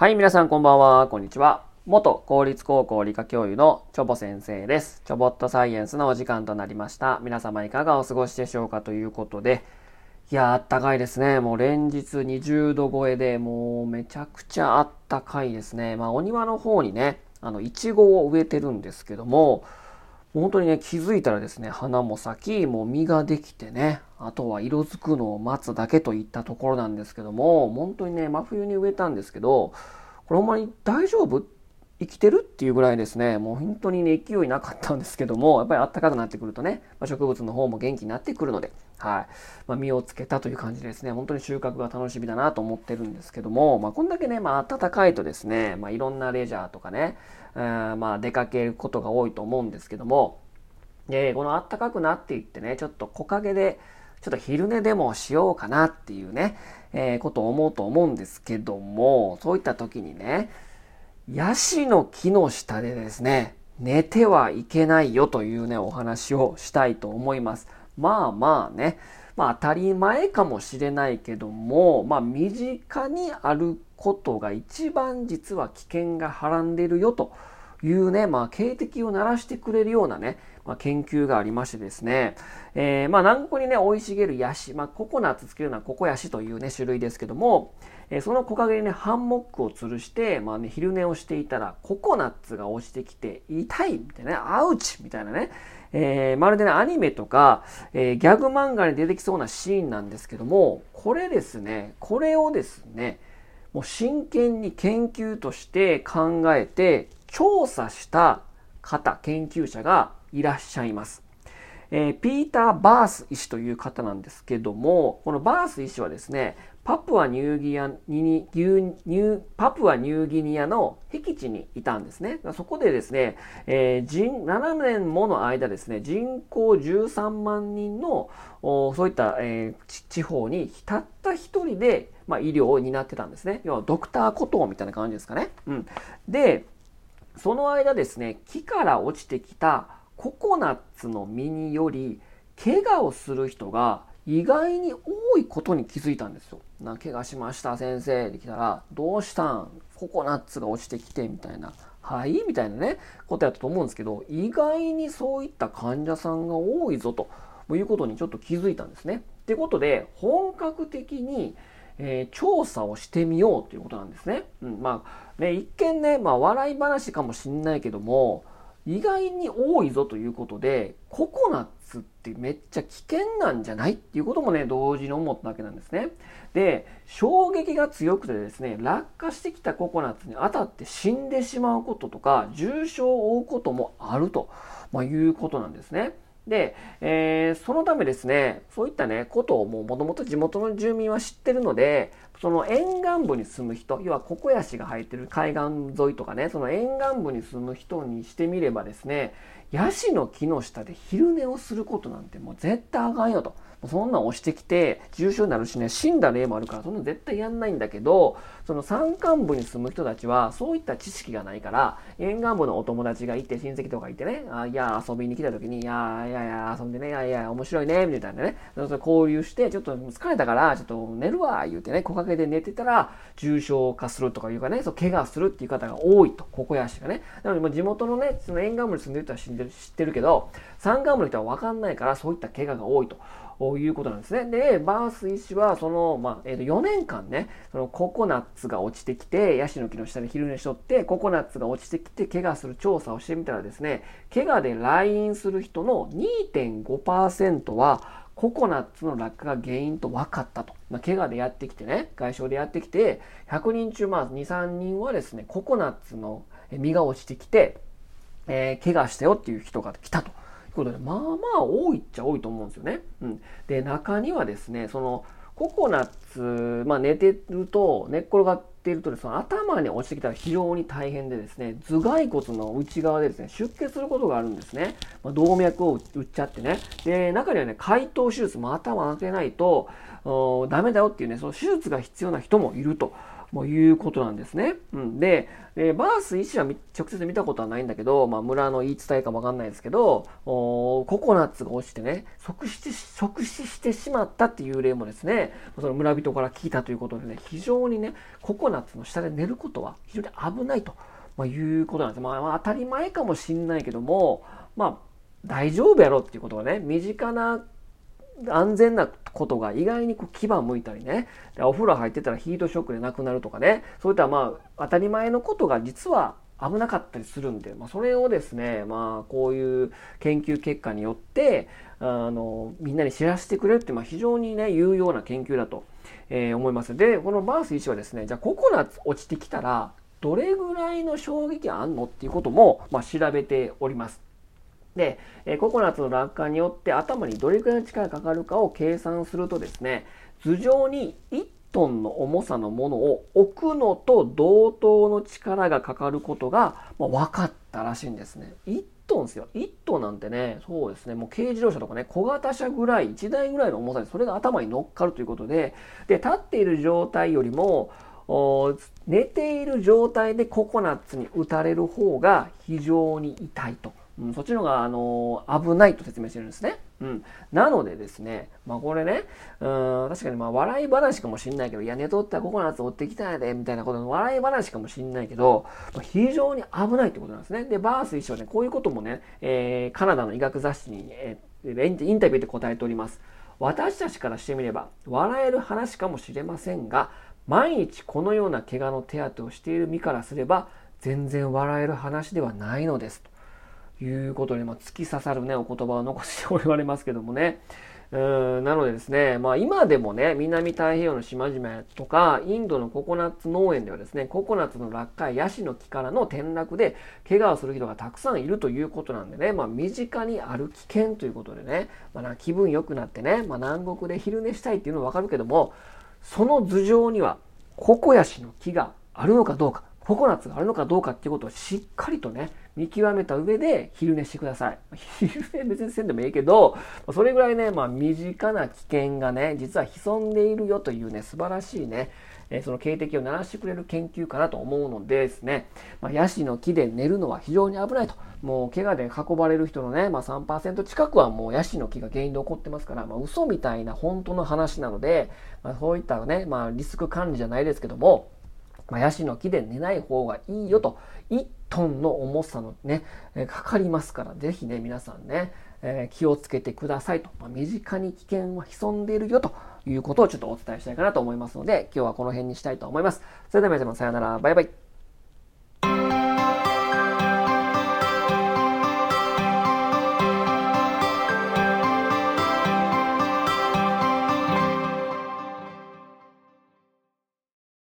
はい、皆さんこんばんは、こんにちは。元公立高校理科教諭のチョボ先生です。チョボットサイエンスのお時間となりました。皆様いかがお過ごしでしょうかということで、いや、あったかいですね。もう連日20度超えで、もうめちゃくちゃあったかいですね。まあお庭の方にね、あの、いちごを植えてるんですけども、本当にね、気づいたらですね、花も咲き、もう実ができてね、あとは色づくのを待つだけといったところなんですけども、本当にね、真冬に植えたんですけど、これほんまに大丈夫？生きてるっていうぐらいですね、もう本当にね、勢いなかったんですけども、やっぱり暖かくなってくるとね、まあ、植物の方も元気になってくるので、はい。まあ、実をつけたという感じですね、本当に収穫が楽しみだなと思ってるんですけども、まあ、こんだけね、まあ、暖かいとですね、まあ、いろんなレジャーとかね、まあ、出かけることが多いと思うんですけども、で、この暖かくなっていってね、ちょっと木陰で、ちょっと昼寝でもしようかなっていうね、えー、ことを思うと思うんですけども、そういった時にね、ヤシの木の下でですね、寝てはいけないよというね、お話をしたいと思います。まあまあね、まあ当たり前かもしれないけども、まあ身近にあることが一番実は危険がはらんでるよというね、まあ、警笛を鳴らしてくれるようなね、まあ、研究がありましてですね、えー、まあ、南国にね、生い茂るヤシ、まあ、ココナッツつけるのはココヤシというね、種類ですけども、えー、その木陰にね、ハンモックを吊るして、まあね、昼寝をしていたら、ココナッツが落ちてきて、痛いみたいなね、アウチみたいなね、えー、まるでね、アニメとか、えー、ギャグ漫画に出てきそうなシーンなんですけども、これですね、これをですね、もう真剣に研究として考えて調査した方、研究者がいらっしゃいます。えー、ピーター・バース医師という方なんですけども、このバース医師はですね、パプアニューギアニニニュパプアニューギニアの僻地にいたんですね。そこでですね、えー、人7年もの間ですね、人口13万人のそういった、えー、地方にたった一人で、まあ、医療を担ってたんですね。要はドクターコトーみたいな感じですかね。うん、で、その間ですね、木から落ちてきたココナッツの実により、怪我をする人が意外に多いことに気づいたんですよ。な、怪我しました先生って来たら、どうしたん？ココナッツが落ちてきてみたいな。はい？みたいなね、ことやったと思うんですけど、意外にそういった患者さんが多いぞということにちょっと気づいたんですね。ってことで、本格的にえー、調査をしてみようということなんですね。うん、まあ、ね、一見ね、まあ、笑い話かもしんないけども、意外に多いぞということで、ココナッツってめっちゃ危険なんじゃない？っていうこともね、同時に思ったわけなんですね。で、衝撃が強くてですね、落下してきたココナッツに当たって死んでしまうこととか、重傷を負うこともあると、まあ、いうことなんですね。で、えー、そのためですね、そういったね、ことをもうもともと地元の住民は知ってるので、その沿岸部に住む人、要はココヤシが生えてる海岸沿いとかね、その沿岸部に住む人にしてみればですね、ヤシの木の下で昼寝をすることなんてもう絶対あかんよと。そんなん押してきて重症になるしね、死んだ例もあるから、そんな絶対やんないんだけど、その山間部に住む人たちは、そういった知識がないから、沿岸部のお友達がいて、親戚とかいてね、あいや、遊びに来た時に、いや、いやいや、遊んでね、いやいや、面白いね、みたいなね、そ交流して、ちょっと疲れたから、ちょっと寝るわ、言うてね、木陰で寝てたら、重症化するとかいうかね、そう、怪我するっていう方が多いと、ここやしがね。なので、地元のね、その沿岸部に住んでる人は知ってるけど、山間部の人は分かんないから、そういった怪我が多いと。いうことなんですね。で、バース医師は、その、まあ、えっ、ー、と、4年間ね、そのココナッツが落ちてきて、ヤシの木の下で昼寝しとって、ココナッツが落ちてきて、怪我する調査をしてみたらですね、怪我で来院する人の2.5%は、ココナッツの落下が原因と分かったと。まあ、怪我でやってきてね、外傷でやってきて、100人中、まあ、2、3人はですね、ココナッツの実が落ちてきて、えー、怪我したよっていう人が来たと。いうことで、まあまあ多いっちゃ多いと思うんですよね。うん。で、中にはですね、その、ココナッツ、まあ寝てると、寝っ転がっっているとですね、頭に落ちてきたら非常に大変でですね、頭蓋骨の内側でですね、出血することがあるんですね。まあ、動脈を打っちゃってね。で、中にはね、解凍手術も頭開けないと、ダメだよっていうね、その手術が必要な人もいると。もういうことなんですね。うん、で、えー、バース医師は直接見たことはないんだけど、まあ、村の言い伝えかもわかんないですけど、ココナッツが落ちてね、即死即死してしまったっていう例もですね、その村人から聞いたということでね、非常にね、ココナッツの下で寝ることは非常に危ないと、まあ、いうことなんです。まあ、まあ、当たり前かもしんないけども、まあ、大丈夫やろっていうことがね、身近な安全なことが意外にこう牙向いたりね。お風呂入ってたらヒートショックで亡くなるとかね。そういったまあ当たり前のことが実は危なかったりするんで、まあ、それをですね、まあ、こういう研究結果によってあのみんなに知らせてくれるって、まあ、非常にね有用な研究だと、えー、思います。でこのバース医師はですねじゃあココナッツ落ちてきたらどれぐらいの衝撃あんのっていうことも、まあ、調べております。で、えココナッツの落下によって頭にどれくらいの力がかかるかを計算するとですね、頭上に1トンの重さのものを置くのと同等の力がかかることが、ま分かったらしいんですね。1トンですよ。1トンなんてね、そうですね、もう軽自動車とかね、小型車ぐらい、1台ぐらいの重さで、それが頭に乗っかるということで、で、立っている状態よりも、寝ている状態でココナッツに打たれる方が非常に痛いと。うん、そっちのが、あのー、危ないと説明してるんですね。うん。なのでですね、まあこれね、うん、確かにまあ笑い話かもしんないけど、いや、寝とったらココナッツ追ってきたやで、みたいなことの笑い話かもしんないけど、まあ、非常に危ないってことなんですね。で、バース医師はね、こういうこともね、えー、カナダの医学雑誌に、えー、インタビューで答えております。私たちからしてみれば、笑える話かもしれませんが、毎日このような怪我の手当てをしている身からすれば、全然笑える話ではないのです。ということに、まあ、突き刺さるね、お言葉を残しておられますけどもね。うんなのでですね、まあ今でもね、南太平洋の島々とか、インドのココナッツ農園ではですね、ココナッツの落下やヤシの木からの転落で、怪我をする人がたくさんいるということなんでね、まあ身近にある危険ということでね、まあ気分良くなってね、まあ南国で昼寝したいっていうのはわかるけども、その頭上にはココヤシの木があるのかどうか、ココナッツがあるのかどうかっていうことをしっかりとね、見極めた上で昼寝してください。昼寝別にせんでもいいけど、それぐらいね、まあ身近な危険がね、実は潜んでいるよというね、素晴らしいね、えその警笛を鳴らしてくれる研究かなと思うのでですね、まあ、ヤシの木で寝るのは非常に危ないと。もう怪我で運ばれる人のね、まあ、3%近くはもうヤシの木が原因で起こってますから、まあ、嘘みたいな本当の話なので、まあ、そういったね、まあ、リスク管理じゃないですけども、まあ、ヤシの木で寝ない方がいいよと。1トンの重さのね、えかかりますから、ぜひね、皆さんね、えー、気をつけてくださいと。まあ、身近に危険は潜んでいるよということをちょっとお伝えしたいかなと思いますので、今日はこの辺にしたいと思います。それでは皆様さようなら。バイバイ。